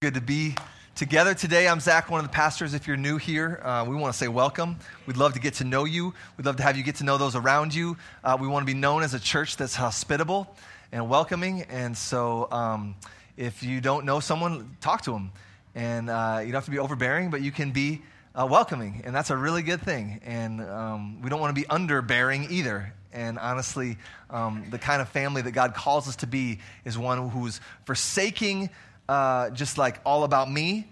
Good to be together today. I'm Zach, one of the pastors. If you're new here, uh, we want to say welcome. We'd love to get to know you. We'd love to have you get to know those around you. Uh, we want to be known as a church that's hospitable and welcoming. And so, um, if you don't know someone, talk to them. And uh, you don't have to be overbearing, but you can be uh, welcoming, and that's a really good thing. And um, we don't want to be underbearing either. And honestly, um, the kind of family that God calls us to be is one who's forsaking uh, just like all about me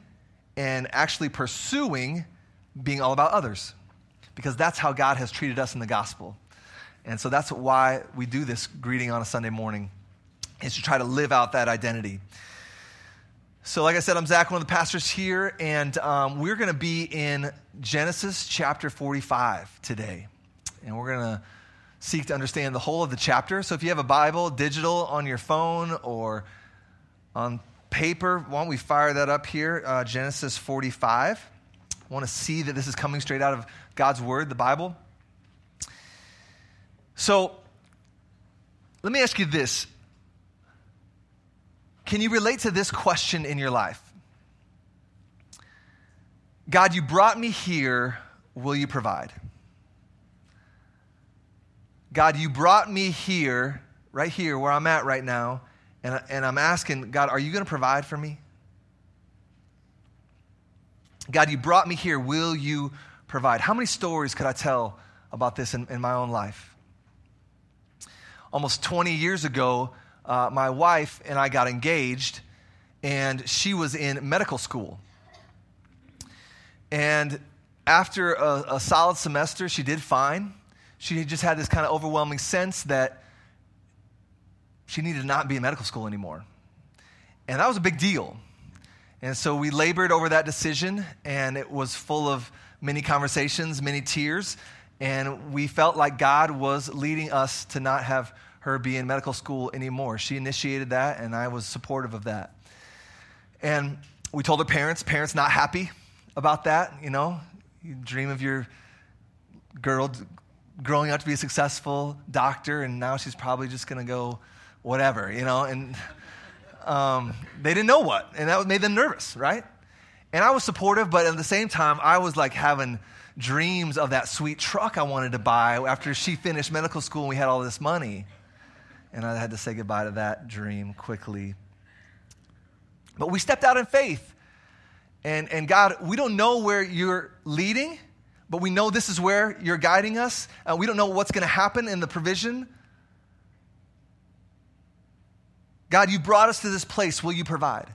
and actually pursuing being all about others because that's how God has treated us in the gospel. And so that's why we do this greeting on a Sunday morning, is to try to live out that identity. So, like I said, I'm Zach, one of the pastors here, and um, we're going to be in Genesis chapter 45 today. And we're going to seek to understand the whole of the chapter. So, if you have a Bible, digital on your phone or on paper, why don't we fire that up here? Uh, Genesis 45. I want to see that this is coming straight out of God's Word, the Bible. So, let me ask you this. Can you relate to this question in your life? God, you brought me here, will you provide? God, you brought me here, right here, where I'm at right now and, and I'm asking, God, are you going to provide for me? God, you brought me here. Will you provide? How many stories could I tell about this in, in my own life? Almost 20 years ago, uh, my wife and I got engaged, and she was in medical school. And after a, a solid semester, she did fine. She just had this kind of overwhelming sense that she needed to not be in medical school anymore. And that was a big deal. And so we labored over that decision, and it was full of many conversations, many tears. And we felt like God was leading us to not have her be in medical school anymore. She initiated that, and I was supportive of that. And we told her parents, parents not happy about that. You know, you dream of your girl growing up to be a successful doctor, and now she's probably just going to go whatever, you know, and um, they didn't know what, and that made them nervous, right? And I was supportive, but at the same time, I was like having dreams of that sweet truck I wanted to buy after she finished medical school and we had all this money. And I had to say goodbye to that dream quickly. But we stepped out in faith. And, and God, we don't know where you're leading, but we know this is where you're guiding us. Uh, we don't know what's going to happen in the provision, God, you brought us to this place. Will you provide?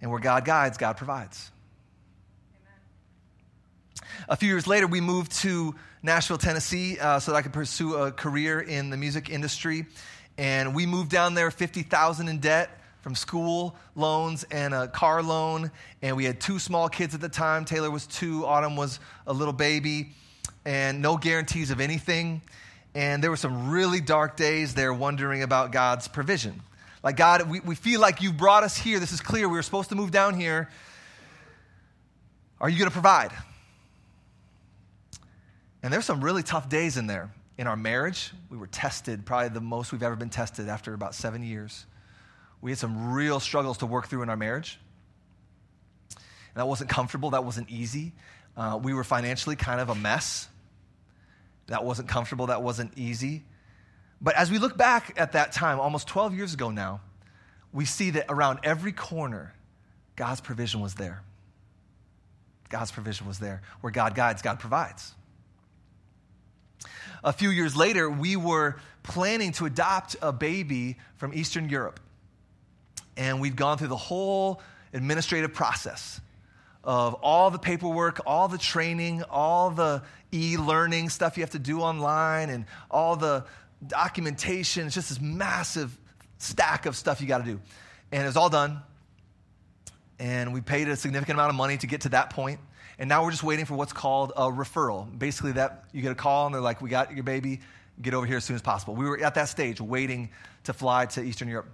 And where God guides, God provides. Amen. A few years later, we moved to Nashville, Tennessee, uh, so that I could pursue a career in the music industry. And we moved down there 50000 in debt from school loans and a car loan. And we had two small kids at the time. Taylor was two, Autumn was a little baby, and no guarantees of anything. And there were some really dark days there wondering about God's provision. Like, God, we, we feel like you brought us here. This is clear. We were supposed to move down here. Are you going to provide? And there's some really tough days in there. In our marriage, we were tested, probably the most we've ever been tested after about seven years. We had some real struggles to work through in our marriage. And that wasn't comfortable, that wasn't easy. Uh, we were financially kind of a mess. That wasn't comfortable, that wasn't easy. But as we look back at that time, almost 12 years ago now, we see that around every corner, God's provision was there. God's provision was there. Where God guides, God provides. A few years later, we were planning to adopt a baby from Eastern Europe. And we'd gone through the whole administrative process of all the paperwork, all the training, all the e learning stuff you have to do online, and all the documentation. It's just this massive stack of stuff you got to do. And it's all done. And we paid a significant amount of money to get to that point. And now we're just waiting for what's called a referral. Basically, that you get a call and they're like, "We got your baby. Get over here as soon as possible." We were at that stage, waiting to fly to Eastern Europe.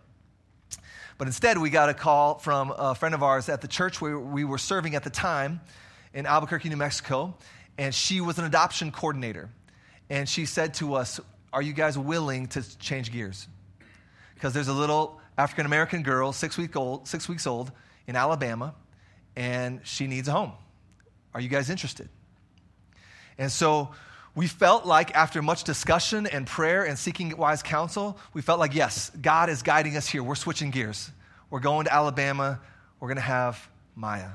But instead, we got a call from a friend of ours at the church where we were serving at the time in Albuquerque, New Mexico, and she was an adoption coordinator. And she said to us, Are you guys willing to change gears? Because there's a little African American girl, six, week old, six weeks old, in Alabama, and she needs a home. Are you guys interested? And so we felt like, after much discussion and prayer and seeking wise counsel, we felt like, yes, God is guiding us here. We're switching gears. We're going to Alabama. We're going to have Maya.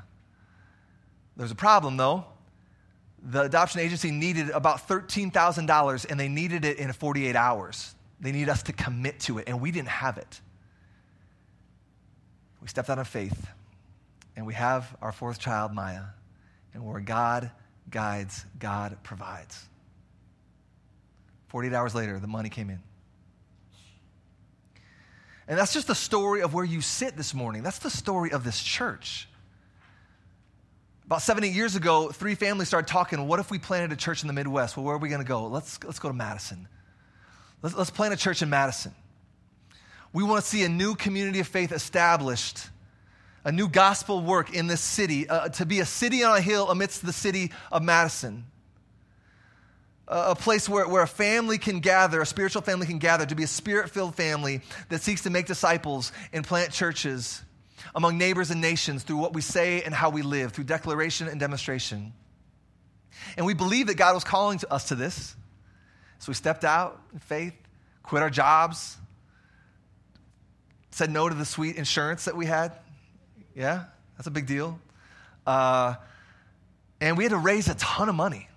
There's a problem, though. The adoption agency needed about $13,000, and they needed it in 48 hours. They need us to commit to it, and we didn't have it. We stepped out of faith, and we have our fourth child, Maya, and where God guides, God provides. 48 hours later, the money came in. And that's just the story of where you sit this morning. That's the story of this church. About 70 years ago, three families started talking. What if we planted a church in the Midwest? Well, where are we going to go? Let's, let's go to Madison. Let's, let's plant a church in Madison. We want to see a new community of faith established, a new gospel work in this city, uh, to be a city on a hill amidst the city of Madison. A place where, where a family can gather, a spiritual family can gather, to be a spirit filled family that seeks to make disciples and plant churches among neighbors and nations through what we say and how we live, through declaration and demonstration. And we believe that God was calling to us to this. So we stepped out in faith, quit our jobs, said no to the sweet insurance that we had. Yeah, that's a big deal. Uh, and we had to raise a ton of money,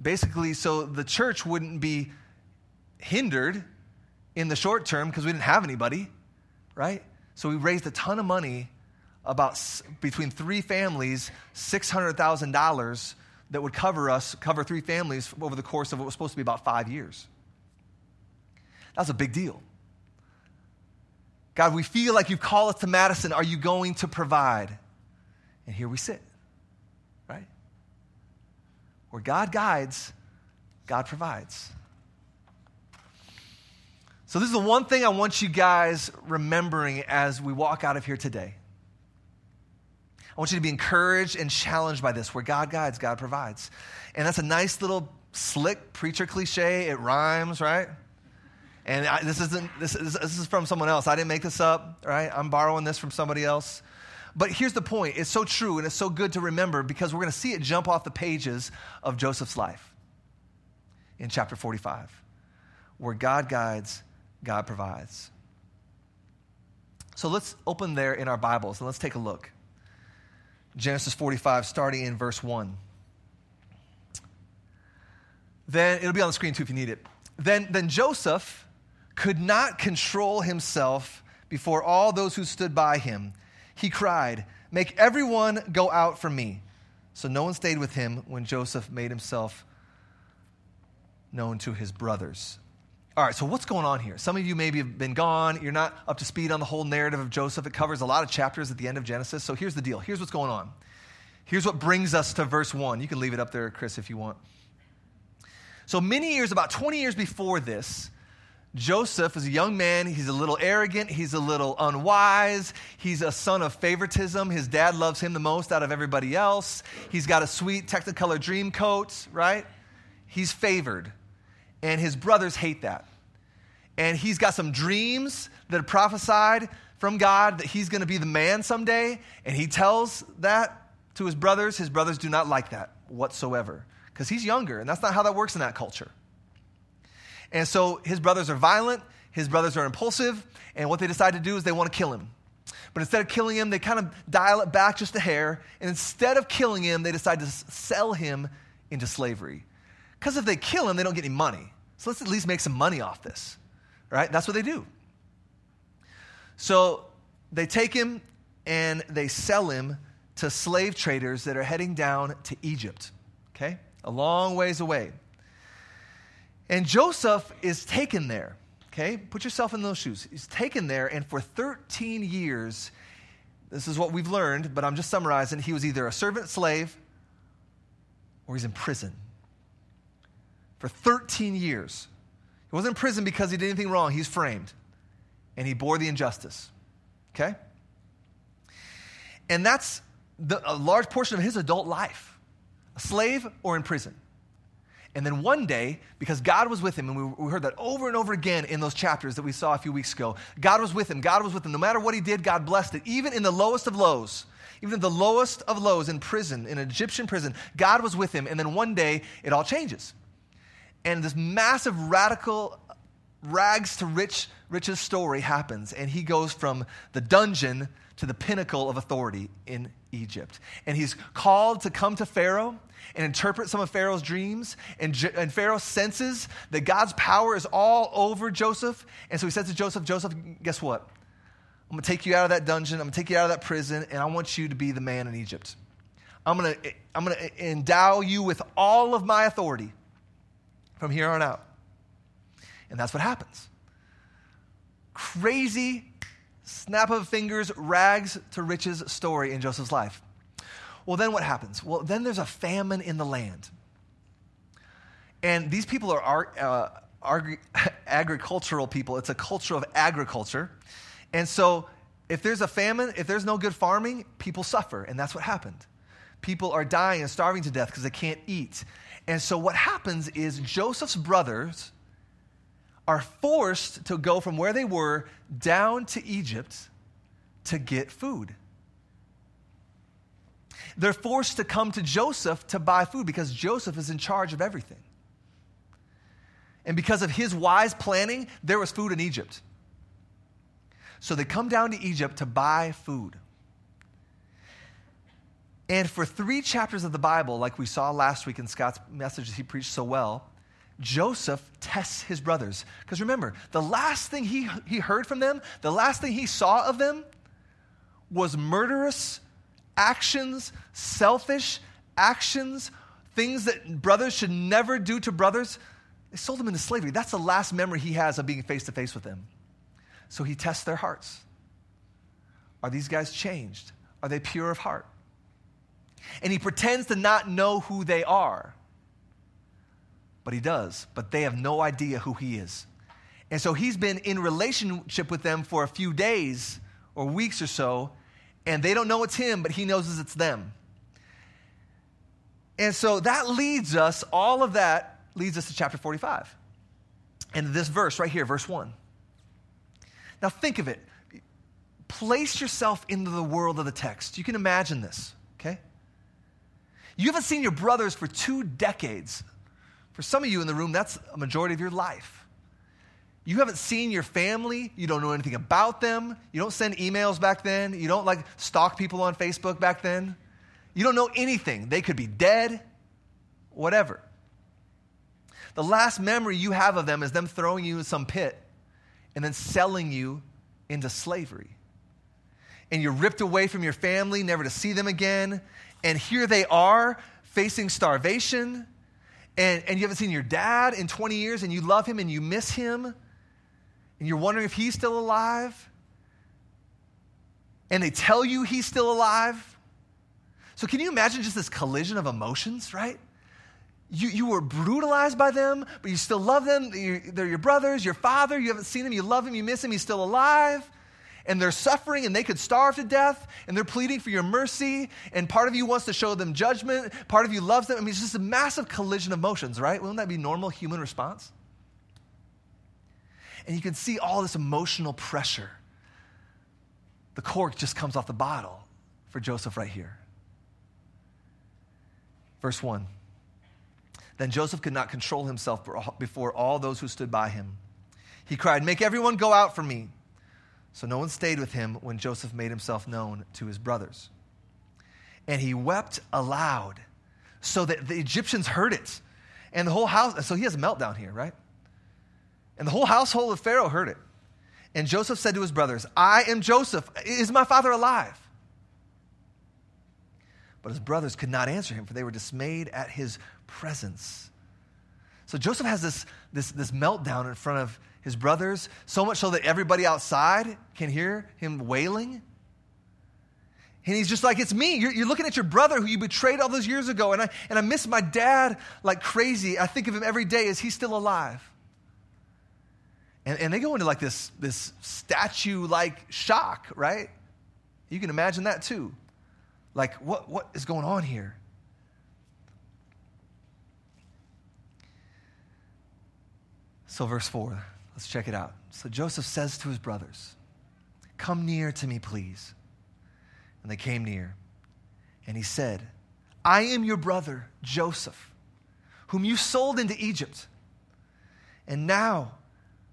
basically, so the church wouldn't be hindered in the short term because we didn't have anybody, right? So we raised a ton of money, about between three families, $600,000 that would cover us, cover three families over the course of what was supposed to be about five years. That was a big deal. God, we feel like you've called us to Madison. Are you going to provide? And here we sit? Where God guides, God provides. So, this is the one thing I want you guys remembering as we walk out of here today. I want you to be encouraged and challenged by this, where God guides, God provides. And that's a nice little slick preacher cliche. It rhymes, right? And I, this isn't this is, this is from someone else. I didn't make this up, right? I'm borrowing this from somebody else. But here's the point. It's so true and it's so good to remember because we're going to see it jump off the pages of Joseph's life in chapter 45, where God guides, God provides. So let's open there in our Bibles and let's take a look. Genesis 45, starting in verse 1. Then it'll be on the screen too if you need it. Then, then Joseph could not control himself before all those who stood by him. He cried, Make everyone go out from me. So no one stayed with him when Joseph made himself known to his brothers. All right, so what's going on here? Some of you maybe have been gone. You're not up to speed on the whole narrative of Joseph. It covers a lot of chapters at the end of Genesis. So here's the deal. Here's what's going on. Here's what brings us to verse 1. You can leave it up there, Chris, if you want. So many years, about 20 years before this, Joseph is a young man. He's a little arrogant. He's a little unwise. He's a son of favoritism. His dad loves him the most out of everybody else. He's got a sweet Technicolor dream coat, right? He's favored and his brothers hate that. And he's got some dreams that are prophesied from God that he's going to be the man someday, and he tells that to his brothers. His brothers do not like that whatsoever because he's younger, and that's not how that works in that culture. And so his brothers are violent, his brothers are impulsive, and what they decide to do is they want to kill him. But instead of killing him, they kind of dial it back just a hair, and instead of killing him, they decide to sell him into slavery. Because if they kill him, they don't get any money. So let's at least make some money off this, right? That's what they do. So they take him and they sell him to slave traders that are heading down to Egypt, okay? A long ways away. And Joseph is taken there, okay? Put yourself in those shoes. He's taken there, and for 13 years, this is what we've learned, but I'm just summarizing. He was either a servant slave or he's in prison for 13 years. He wasn't in prison because he did anything wrong. He's framed. And he bore the injustice. Okay? And that's the, a large portion of his adult life a slave or in prison. And then one day, because God was with him, and we, we heard that over and over again in those chapters that we saw a few weeks ago, God was with him. God was with him. No matter what he did, God blessed it. Even in the lowest of lows, even in the lowest of lows in prison, in Egyptian prison, God was with him. And then one day, it all changes. And this massive, radical, rags to rich, riches story happens. And he goes from the dungeon to the pinnacle of authority in Egypt. And he's called to come to Pharaoh and interpret some of Pharaoh's dreams. And, and Pharaoh senses that God's power is all over Joseph. And so he says to Joseph, Joseph, guess what? I'm going to take you out of that dungeon. I'm going to take you out of that prison, and I want you to be the man in Egypt. I'm going to, I'm going to endow you with all of my authority from here on out. And that's what happens. Crazy, snap of fingers, rags to riches story in Joseph's life. Well, then what happens? Well, then there's a famine in the land. And these people are uh, agricultural people. It's a culture of agriculture. And so, if there's a famine, if there's no good farming, people suffer. And that's what happened. People are dying and starving to death because they can't eat. And so, what happens is Joseph's brothers are forced to go from where they were down to Egypt to get food. They're forced to come to Joseph to buy food because Joseph is in charge of everything. And because of his wise planning, there was food in Egypt. So they come down to Egypt to buy food. And for three chapters of the Bible, like we saw last week in Scott's message that he preached so well, Joseph tests his brothers. Because remember, the last thing he, he heard from them, the last thing he saw of them was murderous actions, selfish actions, things that brothers should never do to brothers. They sold them into slavery. That's the last memory he has of being face to face with them. So he tests their hearts. Are these guys changed? Are they pure of heart? And he pretends to not know who they are. But he does. But they have no idea who he is. And so he's been in relationship with them for a few days or weeks or so, and they don't know it's him, but he knows it's them. And so that leads us, all of that leads us to chapter 45. And this verse right here, verse 1. Now think of it. Place yourself into the world of the text. You can imagine this, okay? You haven't seen your brothers for two decades. For some of you in the room, that's a majority of your life. You haven't seen your family. You don't know anything about them. You don't send emails back then. You don't like stalk people on Facebook back then. You don't know anything. They could be dead, whatever. The last memory you have of them is them throwing you in some pit and then selling you into slavery. And you're ripped away from your family, never to see them again. And here they are facing starvation. And, and you haven't seen your dad in 20 years, and you love him and you miss him. And you're wondering if he's still alive. And they tell you he's still alive. So, can you imagine just this collision of emotions, right? You, you were brutalized by them, but you still love them. They're your brothers, your father. You haven't seen him. You love him. You miss him. He's still alive. And they're suffering and they could starve to death. And they're pleading for your mercy. And part of you wants to show them judgment. Part of you loves them. I mean, it's just a massive collision of emotions, right? Wouldn't that be normal human response? And you can see all this emotional pressure. The cork just comes off the bottle for Joseph right here. Verse 1. Then Joseph could not control himself before all those who stood by him. He cried, Make everyone go out from me. So no one stayed with him when Joseph made himself known to his brothers. And he wept aloud so that the Egyptians heard it. And the whole house, so he has a meltdown here, right? And the whole household of Pharaoh heard it. And Joseph said to his brothers, I am Joseph. Is my father alive? But his brothers could not answer him, for they were dismayed at his presence. So Joseph has this, this, this meltdown in front of his brothers, so much so that everybody outside can hear him wailing. And he's just like, It's me. You're, you're, looking at your brother who you betrayed all those years ago. And I, and I miss my dad like crazy. I think of him every day. Is he still alive? And, and they go into like this, this statue like shock, right? You can imagine that too. Like, what, what is going on here? So, verse 4, let's check it out. So, Joseph says to his brothers, Come near to me, please. And they came near. And he said, I am your brother, Joseph, whom you sold into Egypt. And now,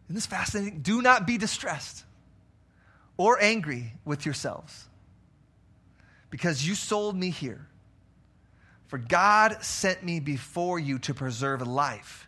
isn't this fascinating? Do not be distressed or angry with yourselves because you sold me here. For God sent me before you to preserve life.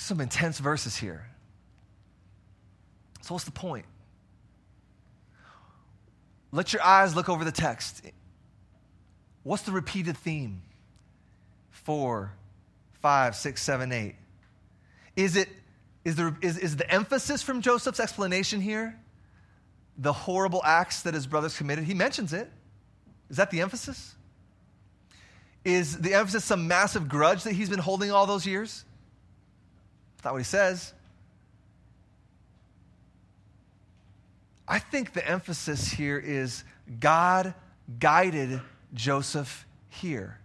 Some intense verses here. So, what's the point? Let your eyes look over the text. What's the repeated theme? Four, five, six, seven, eight. Is it is there is, is the emphasis from Joseph's explanation here the horrible acts that his brothers committed? He mentions it. Is that the emphasis? Is the emphasis some massive grudge that he's been holding all those years? That's not what he says. I think the emphasis here is God guided Joseph here.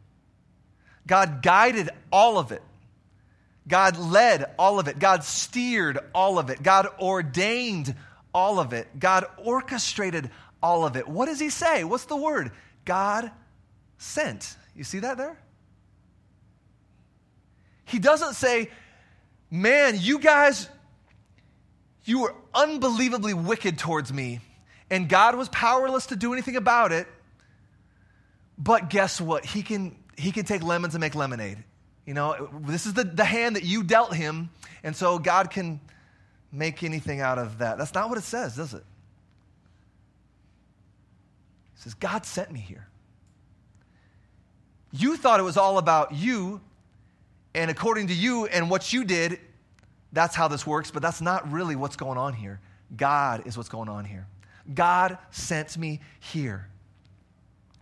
God guided all of it. God led all of it. God steered all of it. God ordained all of it. God orchestrated all of it. What does he say? What's the word? God sent. You see that there? He doesn't say, Man, you guys you were unbelievably wicked towards me, and God was powerless to do anything about it. But guess what? He can, he can take lemons and make lemonade. You know, this is the, the hand that you dealt him, and so God can make anything out of that. That's not what it says, does it? It says, God sent me here. You thought it was all about you, and according to you and what you did, that's how this works, but that's not really what's going on here. God is what's going on here. God sent me here.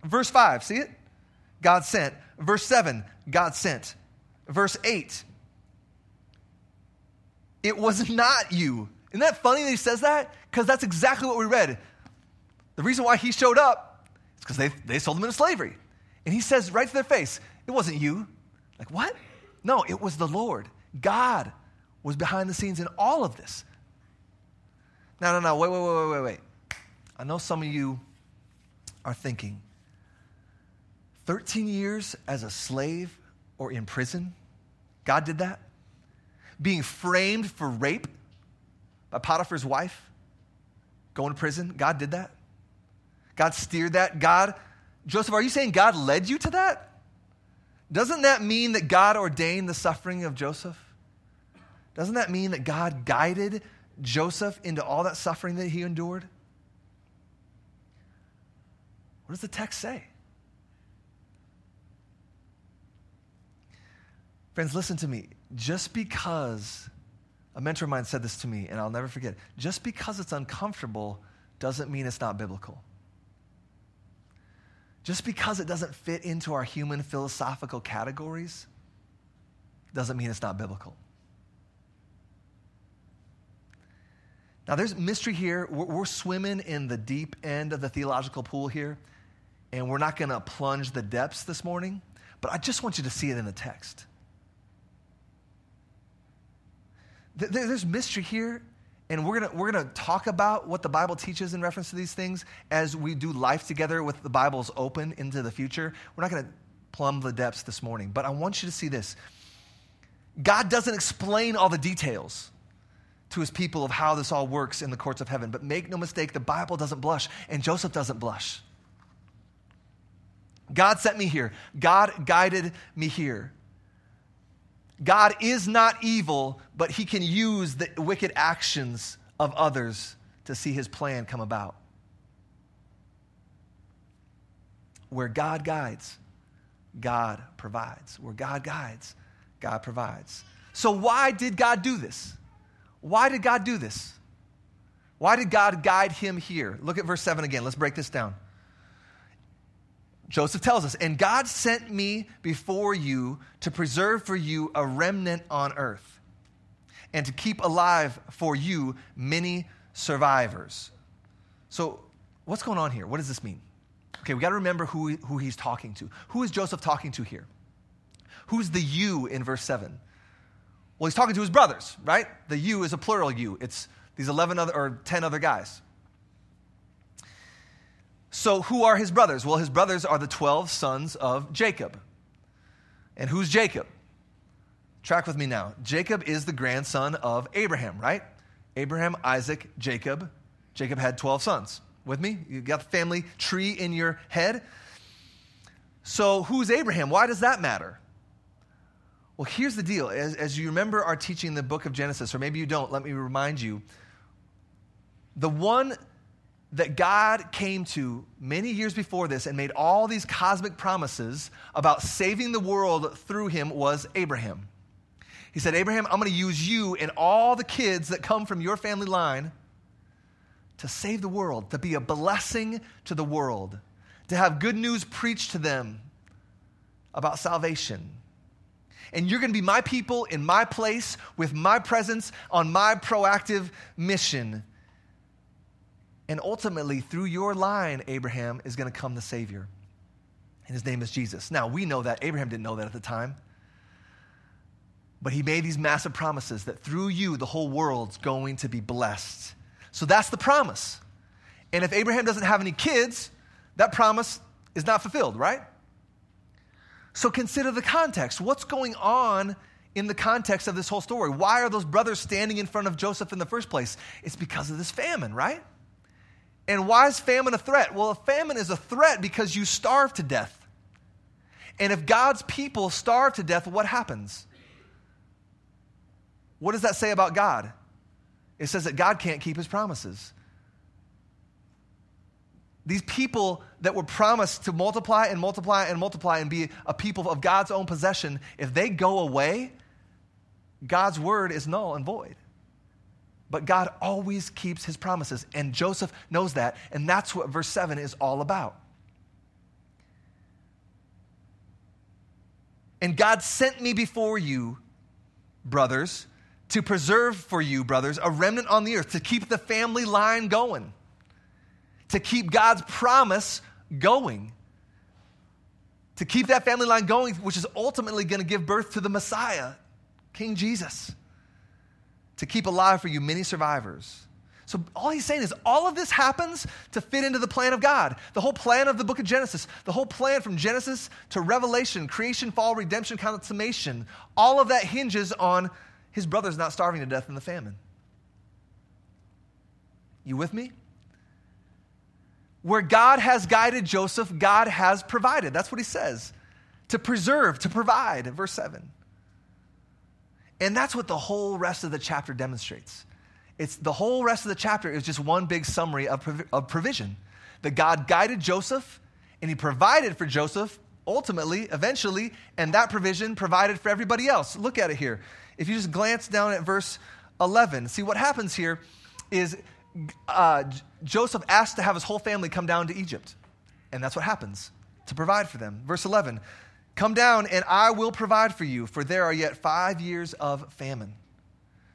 Verse 5, see it? God sent. Verse 7, God sent. Verse 8, it was not you. Isn't that funny that he says that? Because that's exactly what we read. The reason why he showed up is because they, they sold him into slavery. And he says right to their face, it wasn't you. Like, what? No, it was the Lord. God was behind the scenes in all of this. No, no, no, wait, wait, wait, wait, wait, wait. I know some of you are thinking 13 years as a slave or in prison, God did that? Being framed for rape by Potiphar's wife, going to prison, God did that? God steered that? God, Joseph, are you saying God led you to that? Doesn't that mean that God ordained the suffering of Joseph? Doesn't that mean that God guided Joseph into all that suffering that he endured? What does the text say? Friends, listen to me. Just because a mentor of mine said this to me, and I'll never forget just because it's uncomfortable doesn't mean it's not biblical. Just because it doesn't fit into our human philosophical categories doesn't mean it's not biblical. Now, there's mystery here. We're, we're swimming in the deep end of the theological pool here, and we're not going to plunge the depths this morning, but I just want you to see it in the text. There's mystery here, and we're going we're gonna talk about what the Bible teaches in reference to these things as we do life together with the Bibles open into the future. We're not going to plumb the depths this morning, but I want you to see this. God doesn't explain all the details to his people of how this all works in the courts of heaven. But make no mistake, the Bible doesn't blush, and Joseph doesn't blush. God sent me here, God guided me here. God is not evil, but he can use the wicked actions of others to see his plan come about. Where God guides, God provides. Where God guides, God provides. So, why did God do this? Why did God do this? Why did God guide him here? Look at verse 7 again. Let's break this down. Joseph tells us, And God sent me before you to preserve for you a remnant on earth and to keep alive for you many survivors. So, what's going on here? What does this mean? Okay, we got to remember who, who he's talking to. Who is Joseph talking to here? Who's the you in verse 7? Well, he's talking to his brothers, right? The you is a plural you. It's these 11 other or 10 other guys. So, who are his brothers? Well, his brothers are the 12 sons of Jacob. And who's Jacob? Track with me now. Jacob is the grandson of Abraham, right? Abraham, Isaac, Jacob. Jacob had 12 sons. With me? You got the family tree in your head? So, who's Abraham? Why does that matter? Well, here's the deal. As, as you remember our teaching in the book of Genesis, or maybe you don't, let me remind you. The one that God came to many years before this and made all these cosmic promises about saving the world through him was Abraham. He said, Abraham, I'm going to use you and all the kids that come from your family line to save the world, to be a blessing to the world, to have good news preached to them about salvation. And you're going to be my people in my place with my presence on my proactive mission. And ultimately, through your line, Abraham is going to come the Savior. And his name is Jesus. Now, we know that. Abraham didn't know that at the time. But he made these massive promises that through you, the whole world's going to be blessed. So that's the promise. And if Abraham doesn't have any kids, that promise is not fulfilled, right? So consider the context. What's going on in the context of this whole story? Why are those brothers standing in front of Joseph in the first place? It's because of this famine, right? And why is famine a threat? Well, a famine is a threat because you starve to death. And if God's people starve to death, what happens? What does that say about God? It says that God can't keep his promises. These people that were promised to multiply and multiply and multiply and be a people of God's own possession, if they go away, God's word is null and void. But God always keeps his promises, and Joseph knows that, and that's what verse 7 is all about. And God sent me before you, brothers, to preserve for you, brothers, a remnant on the earth, to keep the family line going, to keep God's promise going, to keep that family line going, which is ultimately going to give birth to the Messiah, King Jesus, to keep alive for you many survivors. So, all he's saying is all of this happens to fit into the plan of God. The whole plan of the book of Genesis, the whole plan from Genesis to Revelation, creation, fall, redemption, consummation, all of that hinges on his brother's not starving to death in the famine. You with me? Where God has guided Joseph, God has provided. That's what he says. To preserve, to provide, verse 7. And that's what the whole rest of the chapter demonstrates. It's the whole rest of the chapter is just one big summary of, of provision. That God guided Joseph and he provided for Joseph ultimately, eventually, and that provision provided for everybody else. Look at it here if you just glance down at verse 11, see what happens here is uh, Joseph asked to have his whole family come down to Egypt. And that's what happens to provide for them. Verse 11 Come down, and I will provide for you, for there are yet five years of famine.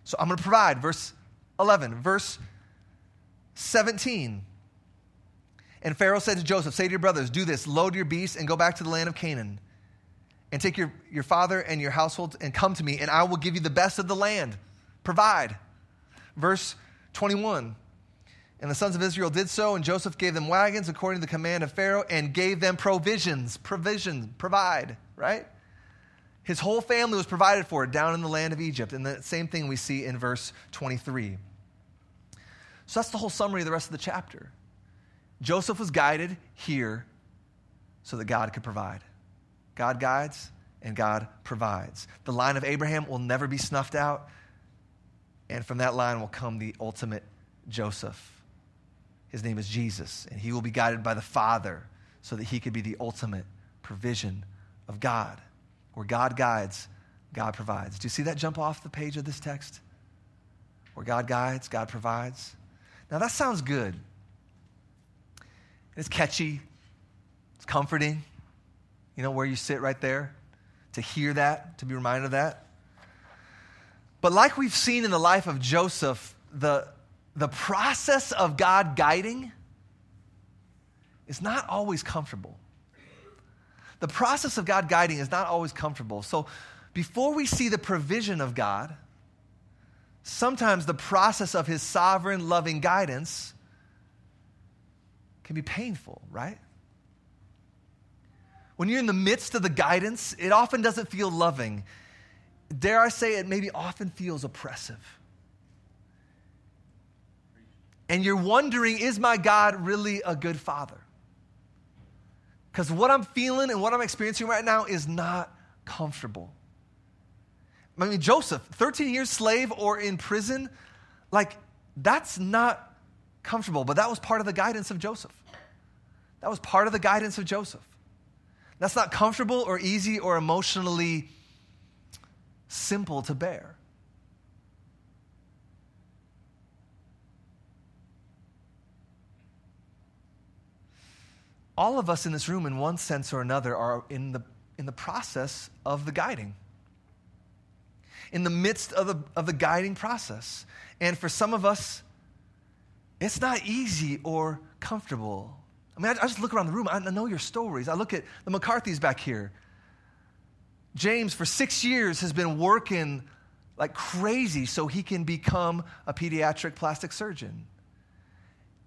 So I'm going to provide. Verse 11. Verse 17. And Pharaoh said to Joseph, Say to your brothers, do this, load your beasts, and go back to the land of Canaan and take your, your father and your household and come to me, and I will give you the best of the land. Provide. Verse 21. And the sons of Israel did so, and Joseph gave them wagons according to the command of Pharaoh and gave them provisions. Provision, provide, right? His whole family was provided for down in the land of Egypt. And the same thing we see in verse 23. So that's the whole summary of the rest of the chapter. Joseph was guided here so that God could provide. God guides and God provides. The line of Abraham will never be snuffed out, and from that line will come the ultimate Joseph. His name is Jesus, and he will be guided by the Father so that he could be the ultimate provision of God. Where God guides, God provides. Do you see that jump off the page of this text? Where God guides, God provides. Now that sounds good. It's catchy, it's comforting. You know, where you sit right there to hear that, to be reminded of that. But like we've seen in the life of Joseph, the, the process of God guiding is not always comfortable. The process of God guiding is not always comfortable. So before we see the provision of God, sometimes the process of his sovereign, loving guidance can be painful, right? When you're in the midst of the guidance, it often doesn't feel loving. Dare I say, it maybe often feels oppressive. And you're wondering, is my God really a good father? Because what I'm feeling and what I'm experiencing right now is not comfortable. I mean, Joseph, 13 years slave or in prison, like, that's not comfortable, but that was part of the guidance of Joseph. That was part of the guidance of Joseph. That's not comfortable or easy or emotionally simple to bear. All of us in this room, in one sense or another, are in the, in the process of the guiding in the midst of the, of the guiding process. And for some of us, it's not easy or comfortable. I mean, I, I just look around the room. I know your stories. I look at the McCarthy's back here. James, for six years, has been working like crazy so he can become a pediatric plastic surgeon.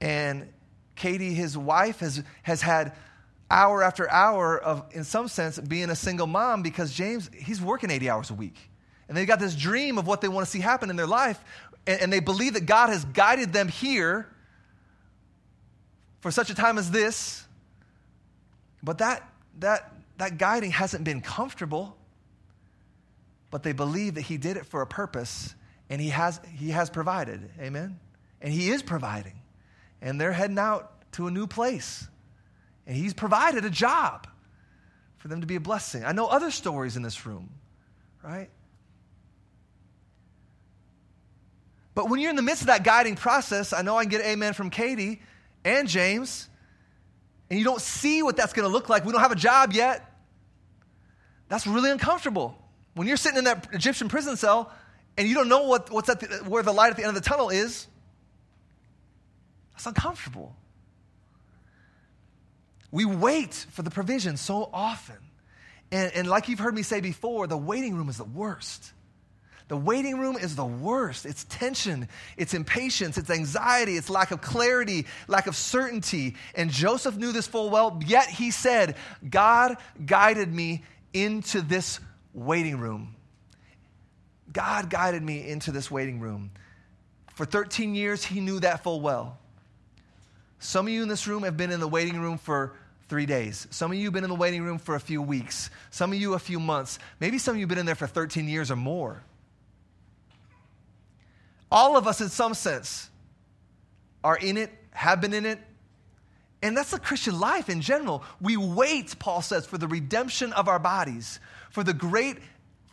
And Katie, his wife, has, has had hour after hour of, in some sense, being a single mom because James, he's working 80 hours a week. And they got this dream of what they want to see happen in their life. And, and they believe that God has guided them here for such a time as this. But that, that, that guiding hasn't been comfortable. But they believe that He did it for a purpose and He has, he has provided. Amen? And He is providing. And they're heading out to a new place. And He's provided a job for them to be a blessing. I know other stories in this room, right? But when you're in the midst of that guiding process, I know I can get amen from Katie and James, and you don't see what that's going to look like. We don't have a job yet. That's really uncomfortable. When you're sitting in that Egyptian prison cell and you don't know what, what's at the, where the light at the end of the tunnel is, that's uncomfortable. We wait for the provision so often. And, and like you've heard me say before, the waiting room is the worst. The waiting room is the worst. It's tension, it's impatience, it's anxiety, it's lack of clarity, lack of certainty. And Joseph knew this full well, yet he said, God guided me into this waiting room. God guided me into this waiting room. For 13 years, he knew that full well. Some of you in this room have been in the waiting room for three days. Some of you have been in the waiting room for a few weeks. Some of you a few months. Maybe some of you have been in there for 13 years or more. All of us, in some sense, are in it, have been in it. And that's the Christian life in general. We wait, Paul says, for the redemption of our bodies, for the great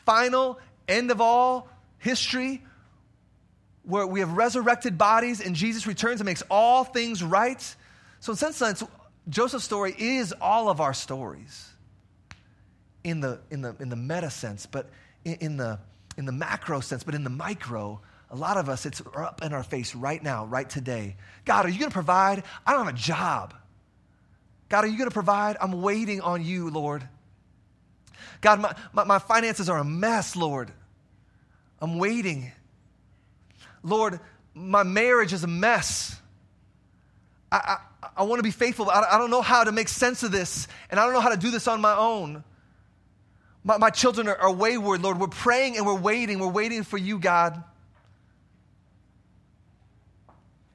final end of all history where we have resurrected bodies and Jesus returns and makes all things right. So, in some sense, Joseph's story is all of our stories in the, in the, in the meta sense, but in, in, the, in the macro sense, but in the micro, a lot of us, it's up in our face right now, right today. God, are you going to provide? I don't have a job. God, are you going to provide? I'm waiting on you, Lord. God, my, my, my, finances are a mess, Lord. I'm waiting. Lord, my marriage is a mess. I, I, I want to be faithful. I, I don't know how to make sense of this, and I don't know how to do this on my own. My, my children are, are wayward, Lord. We're praying and we're waiting. We're waiting for you, God.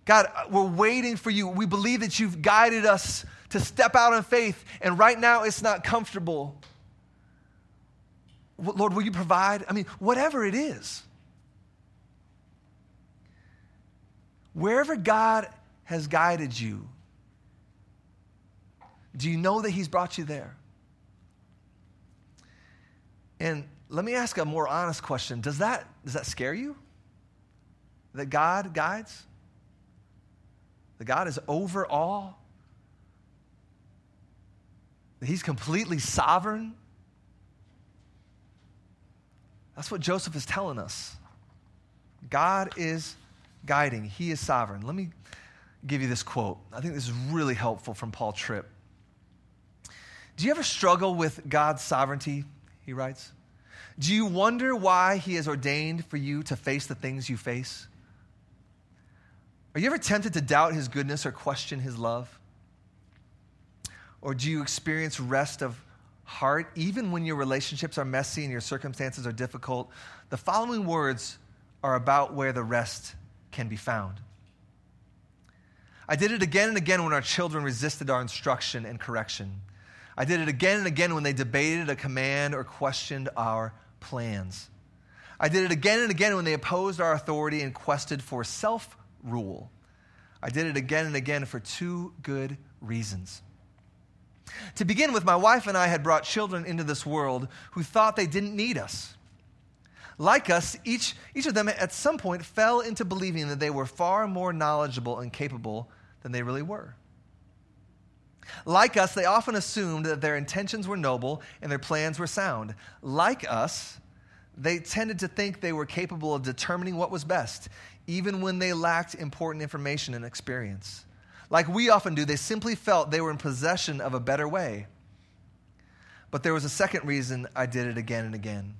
God, we're waiting for you. We believe that you've guided us to step out in faith, and right now it's not comfortable. Lord, will you provide? I mean, whatever it is. Wherever God has guided you, do you know that He's brought you there? And let me ask a more honest question. Does that, does that scare you? That God guides? That God is over all? That He's completely sovereign? That's what Joseph is telling us. God is guiding, He is sovereign. Let me give you this quote. I think this is really helpful from Paul Tripp. Do you ever struggle with God's sovereignty? He writes. Do you wonder why He has ordained for you to face the things you face? Are you ever tempted to doubt His goodness or question His love? Or do you experience rest of heart even when your relationships are messy and your circumstances are difficult? The following words are about where the rest can be found. I did it again and again when our children resisted our instruction and correction. I did it again and again when they debated a command or questioned our plans. I did it again and again when they opposed our authority and quested for self rule. I did it again and again for two good reasons. To begin with, my wife and I had brought children into this world who thought they didn't need us. Like us, each, each of them at some point fell into believing that they were far more knowledgeable and capable than they really were. Like us, they often assumed that their intentions were noble and their plans were sound. Like us, they tended to think they were capable of determining what was best, even when they lacked important information and experience. Like we often do, they simply felt they were in possession of a better way. But there was a second reason I did it again and again.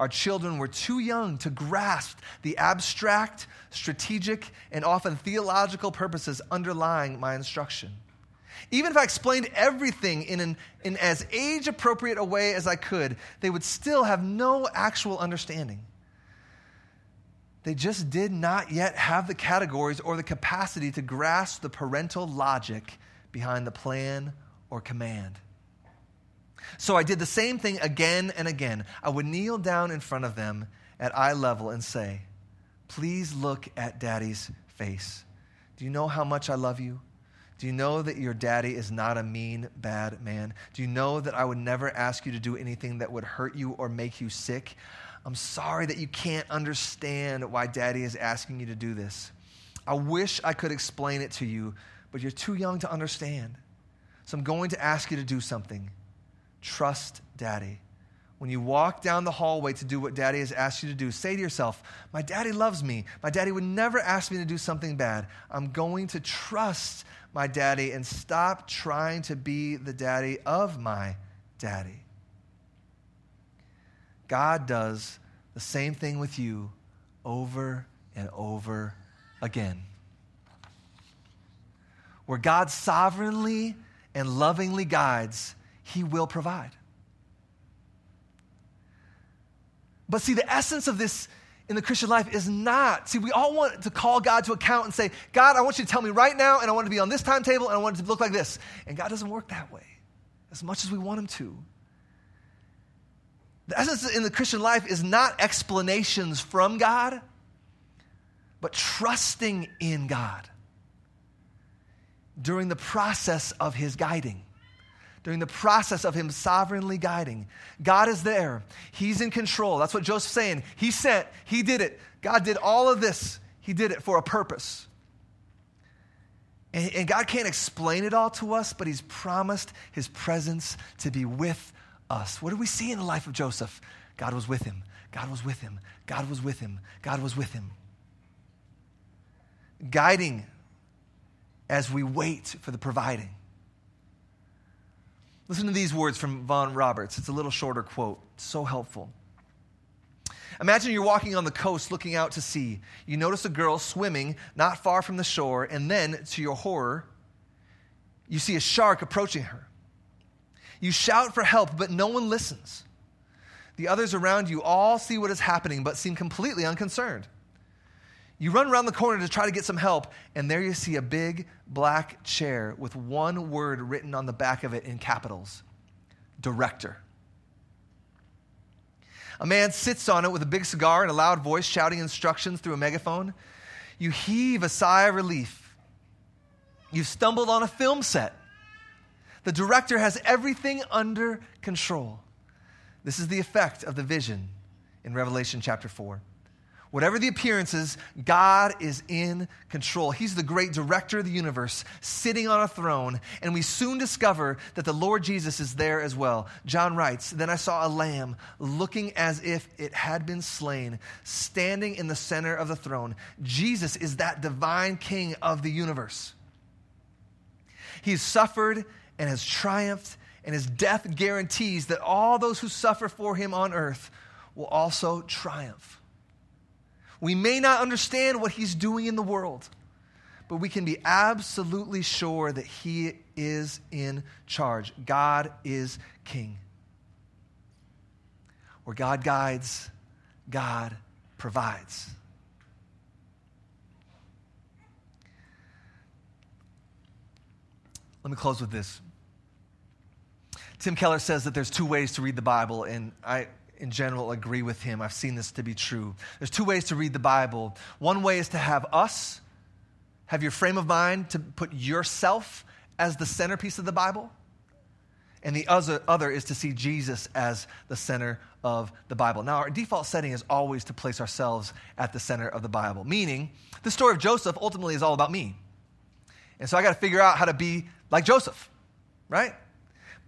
Our children were too young to grasp the abstract, strategic, and often theological purposes underlying my instruction. Even if I explained everything in, an, in as age appropriate a way as I could, they would still have no actual understanding. They just did not yet have the categories or the capacity to grasp the parental logic behind the plan or command. So I did the same thing again and again. I would kneel down in front of them at eye level and say, Please look at daddy's face. Do you know how much I love you? Do you know that your daddy is not a mean, bad man? Do you know that I would never ask you to do anything that would hurt you or make you sick? I'm sorry that you can't understand why daddy is asking you to do this. I wish I could explain it to you, but you're too young to understand. So I'm going to ask you to do something. Trust daddy. When you walk down the hallway to do what daddy has asked you to do, say to yourself, My daddy loves me. My daddy would never ask me to do something bad. I'm going to trust my daddy and stop trying to be the daddy of my daddy. God does the same thing with you over and over again. Where God sovereignly and lovingly guides, He will provide. But see, the essence of this in the Christian life is not. See, we all want to call God to account and say, God, I want you to tell me right now, and I want to be on this timetable, and I want it to look like this. And God doesn't work that way as much as we want Him to. The essence in the Christian life is not explanations from God, but trusting in God during the process of His guiding during the process of him sovereignly guiding. God is there. He's in control. That's what Joseph's saying. He sent, he did it. God did all of this. He did it for a purpose. And, and God can't explain it all to us, but he's promised his presence to be with us. What do we see in the life of Joseph? God was with him. God was with him. God was with him. God was with him. Guiding as we wait for the providing. Listen to these words from Vaughan Roberts. It's a little shorter quote, so helpful. Imagine you're walking on the coast looking out to sea. You notice a girl swimming not far from the shore, and then, to your horror, you see a shark approaching her. You shout for help, but no one listens. The others around you all see what is happening, but seem completely unconcerned. You run around the corner to try to get some help, and there you see a big black chair with one word written on the back of it in capitals Director. A man sits on it with a big cigar and a loud voice shouting instructions through a megaphone. You heave a sigh of relief. You've stumbled on a film set. The director has everything under control. This is the effect of the vision in Revelation chapter 4. Whatever the appearances, God is in control. He's the great director of the universe, sitting on a throne, and we soon discover that the Lord Jesus is there as well. John writes Then I saw a lamb looking as if it had been slain, standing in the center of the throne. Jesus is that divine king of the universe. He's suffered and has triumphed, and his death guarantees that all those who suffer for him on earth will also triumph. We may not understand what he's doing in the world, but we can be absolutely sure that he is in charge. God is king. Where God guides, God provides. Let me close with this. Tim Keller says that there's two ways to read the Bible, and I, in general agree with him. I've seen this to be true. There's two ways to read the Bible. One way is to have us, have your frame of mind to put yourself as the centerpiece of the Bible. And the other, other is to see Jesus as the center of the Bible. Now, our default setting is always to place ourselves at the center of the Bible, meaning the story of Joseph ultimately is all about me. And so I got to figure out how to be like Joseph, right?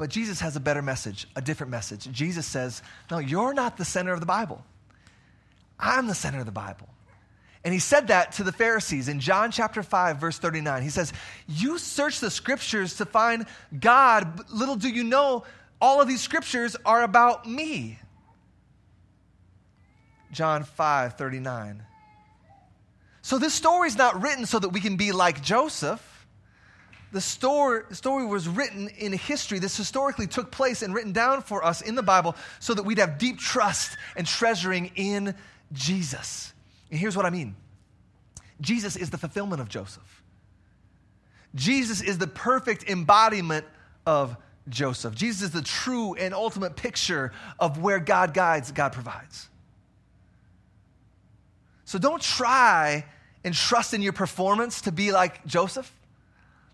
But Jesus has a better message, a different message. Jesus says, No, you're not the center of the Bible. I'm the center of the Bible. And he said that to the Pharisees in John chapter 5, verse 39. He says, You search the scriptures to find God, little do you know, all of these scriptures are about me. John 5, 39. So this story is not written so that we can be like Joseph the story, story was written in history. This historically took place and written down for us in the Bible so that we'd have deep trust and treasuring in Jesus. And here's what I mean Jesus is the fulfillment of Joseph. Jesus is the perfect embodiment of Joseph. Jesus is the true and ultimate picture of where God guides, God provides. So don't try and trust in your performance to be like Joseph.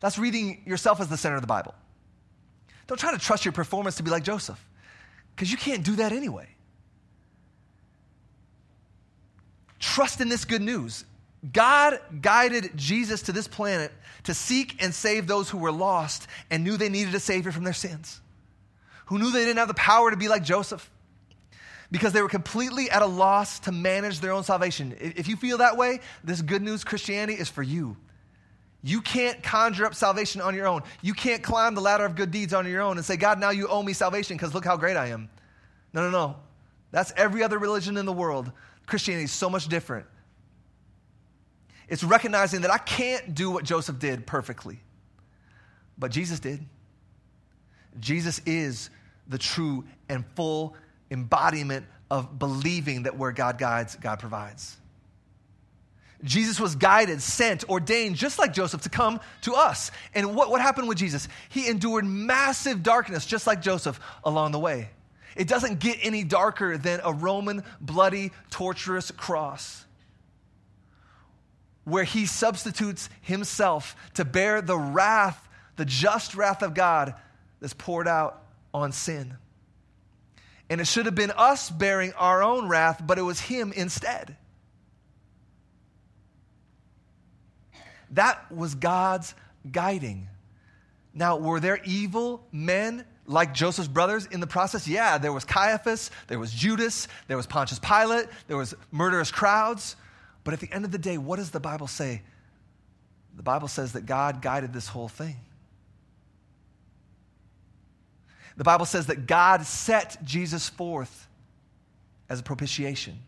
That's reading yourself as the center of the Bible. Don't try to trust your performance to be like Joseph, because you can't do that anyway. Trust in this good news. God guided Jesus to this planet to seek and save those who were lost and knew they needed a Savior from their sins, who knew they didn't have the power to be like Joseph because they were completely at a loss to manage their own salvation. If you feel that way, this good news Christianity is for you. You can't conjure up salvation on your own. You can't climb the ladder of good deeds on your own and say, God, now you owe me salvation because look how great I am. No, no, no. That's every other religion in the world. Christianity is so much different. It's recognizing that I can't do what Joseph did perfectly, but Jesus did. Jesus is the true and full embodiment of believing that where God guides, God provides. Jesus was guided, sent, ordained, just like Joseph, to come to us. And what, what happened with Jesus? He endured massive darkness, just like Joseph, along the way. It doesn't get any darker than a Roman, bloody, torturous cross, where he substitutes himself to bear the wrath, the just wrath of God that's poured out on sin. And it should have been us bearing our own wrath, but it was him instead. That was God's guiding. Now, were there evil men like Joseph's brothers in the process? Yeah, there was Caiaphas, there was Judas, there was Pontius Pilate, there was murderous crowds. But at the end of the day, what does the Bible say? The Bible says that God guided this whole thing. The Bible says that God set Jesus forth as a propitiation.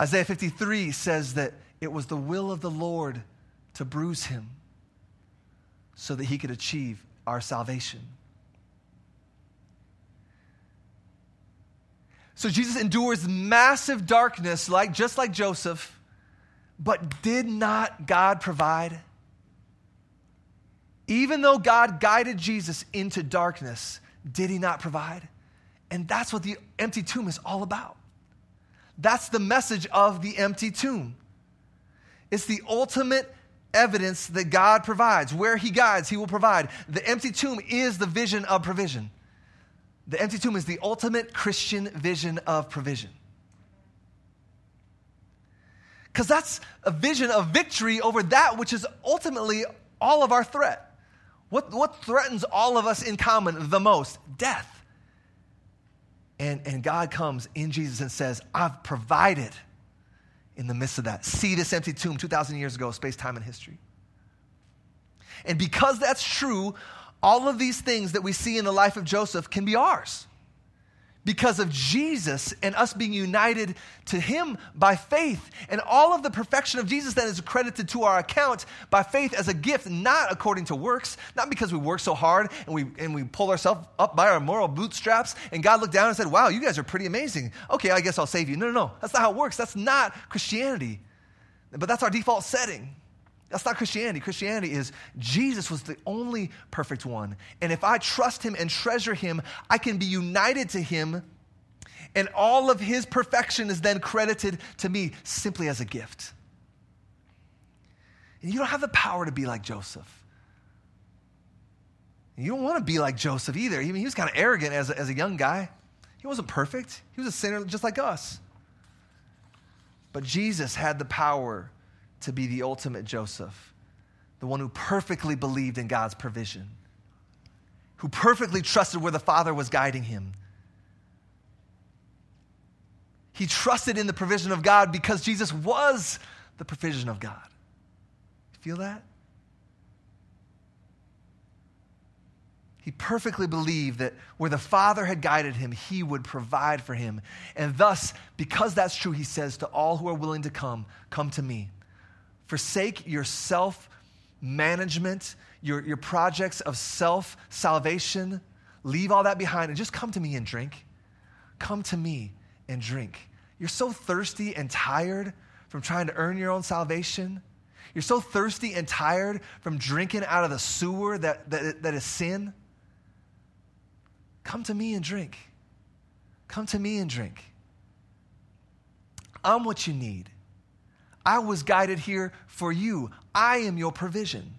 Isaiah 53 says that it was the will of the Lord to bruise him so that he could achieve our salvation. So Jesus endures massive darkness like just like Joseph, but did not God provide? Even though God guided Jesus into darkness, did he not provide? And that's what the empty tomb is all about. That's the message of the empty tomb. It's the ultimate evidence that God provides. Where He guides, He will provide. The empty tomb is the vision of provision. The empty tomb is the ultimate Christian vision of provision. Because that's a vision of victory over that which is ultimately all of our threat. What, what threatens all of us in common the most? Death. And, and God comes in Jesus and says, I've provided in the midst of that. See this empty tomb 2,000 years ago, space, time, and history. And because that's true, all of these things that we see in the life of Joseph can be ours because of Jesus and us being united to him by faith. And all of the perfection of Jesus that is accredited to our account by faith as a gift, not according to works, not because we work so hard and we, and we pull ourselves up by our moral bootstraps. And God looked down and said, Wow, you guys are pretty amazing. Okay, I guess I'll save you. No, no, no. That's not how it works. That's not Christianity. But that's our default setting. That's not Christianity. Christianity is Jesus was the only perfect one. And if I trust him and treasure him, I can be united to him. And all of his perfection is then credited to me simply as a gift. And you don't have the power to be like Joseph. You don't want to be like Joseph either. I mean, he was kind of arrogant as a, as a young guy. He wasn't perfect, he was a sinner just like us. But Jesus had the power to be the ultimate Joseph, the one who perfectly believed in God's provision, who perfectly trusted where the Father was guiding him. He trusted in the provision of God because Jesus was the provision of God. Feel that? He perfectly believed that where the Father had guided him, he would provide for him. And thus, because that's true, he says to all who are willing to come, Come to me. Forsake your self management, your, your projects of self salvation. Leave all that behind and just come to me and drink. Come to me and drink. You're so thirsty and tired from trying to earn your own salvation. You're so thirsty and tired from drinking out of the sewer that, that, that is sin. Come to me and drink. Come to me and drink. I'm what you need. I was guided here for you. I am your provision.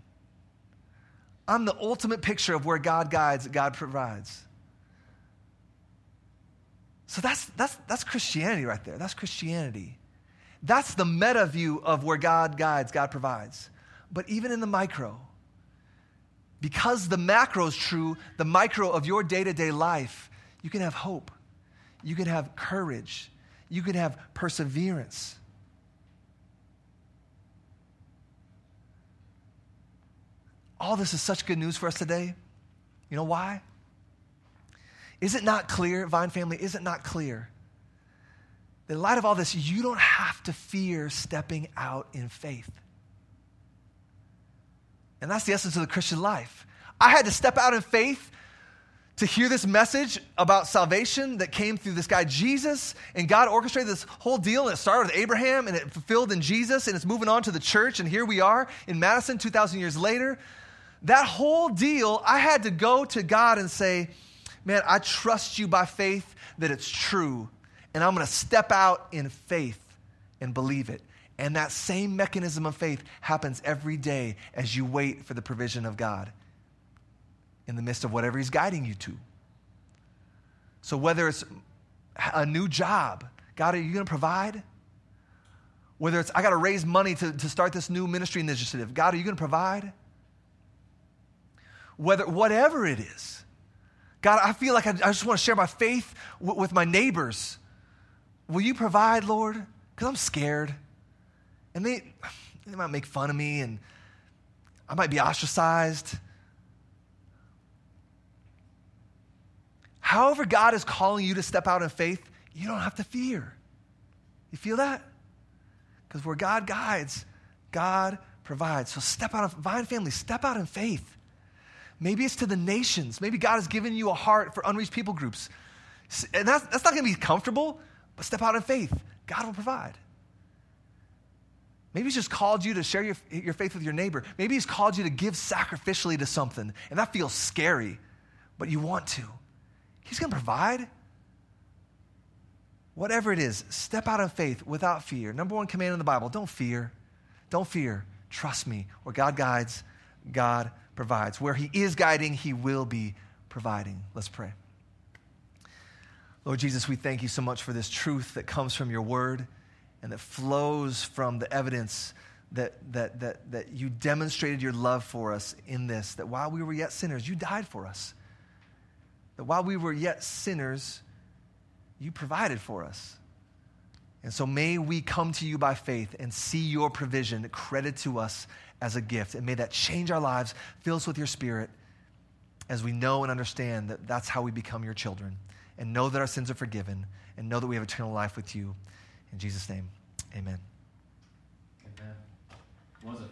I'm the ultimate picture of where God guides, God provides. So that's, that's, that's Christianity right there. That's Christianity. That's the meta view of where God guides, God provides. But even in the micro, because the macro is true, the micro of your day to day life, you can have hope, you can have courage, you can have perseverance. All this is such good news for us today. You know why? Is it not clear, Vine family, is it not clear that in light of all this, you don't have to fear stepping out in faith? And that's the essence of the Christian life. I had to step out in faith to hear this message about salvation that came through this guy Jesus, and God orchestrated this whole deal, and it started with Abraham, and it fulfilled in Jesus, and it's moving on to the church, and here we are in Madison 2,000 years later, that whole deal, I had to go to God and say, Man, I trust you by faith that it's true. And I'm going to step out in faith and believe it. And that same mechanism of faith happens every day as you wait for the provision of God in the midst of whatever He's guiding you to. So, whether it's a new job, God, are you going to provide? Whether it's, I got to raise money to, to start this new ministry initiative, God, are you going to provide? Whether, whatever it is. God, I feel like I, I just want to share my faith w- with my neighbors. Will you provide, Lord? Because I'm scared. And they, they might make fun of me and I might be ostracized. However, God is calling you to step out in faith, you don't have to fear. You feel that? Because where God guides, God provides. So step out of, Vine family, step out in faith. Maybe it's to the nations. Maybe God has given you a heart for unreached people groups. And that's, that's not going to be comfortable, but step out in faith. God will provide. Maybe He's just called you to share your, your faith with your neighbor. Maybe He's called you to give sacrificially to something, and that feels scary, but you want to. He's going to provide. Whatever it is, step out in faith without fear. Number one command in the Bible don't fear. Don't fear. Trust me. Where God guides, God provides. Where He is guiding, He will be providing. Let's pray. Lord Jesus, we thank you so much for this truth that comes from your word and that flows from the evidence that, that, that, that you demonstrated your love for us in this, that while we were yet sinners, you died for us. That while we were yet sinners, you provided for us. And so may we come to you by faith and see your provision credited to us as a gift. And may that change our lives, fill us with your spirit as we know and understand that that's how we become your children and know that our sins are forgiven and know that we have eternal life with you. In Jesus' name, amen. Amen.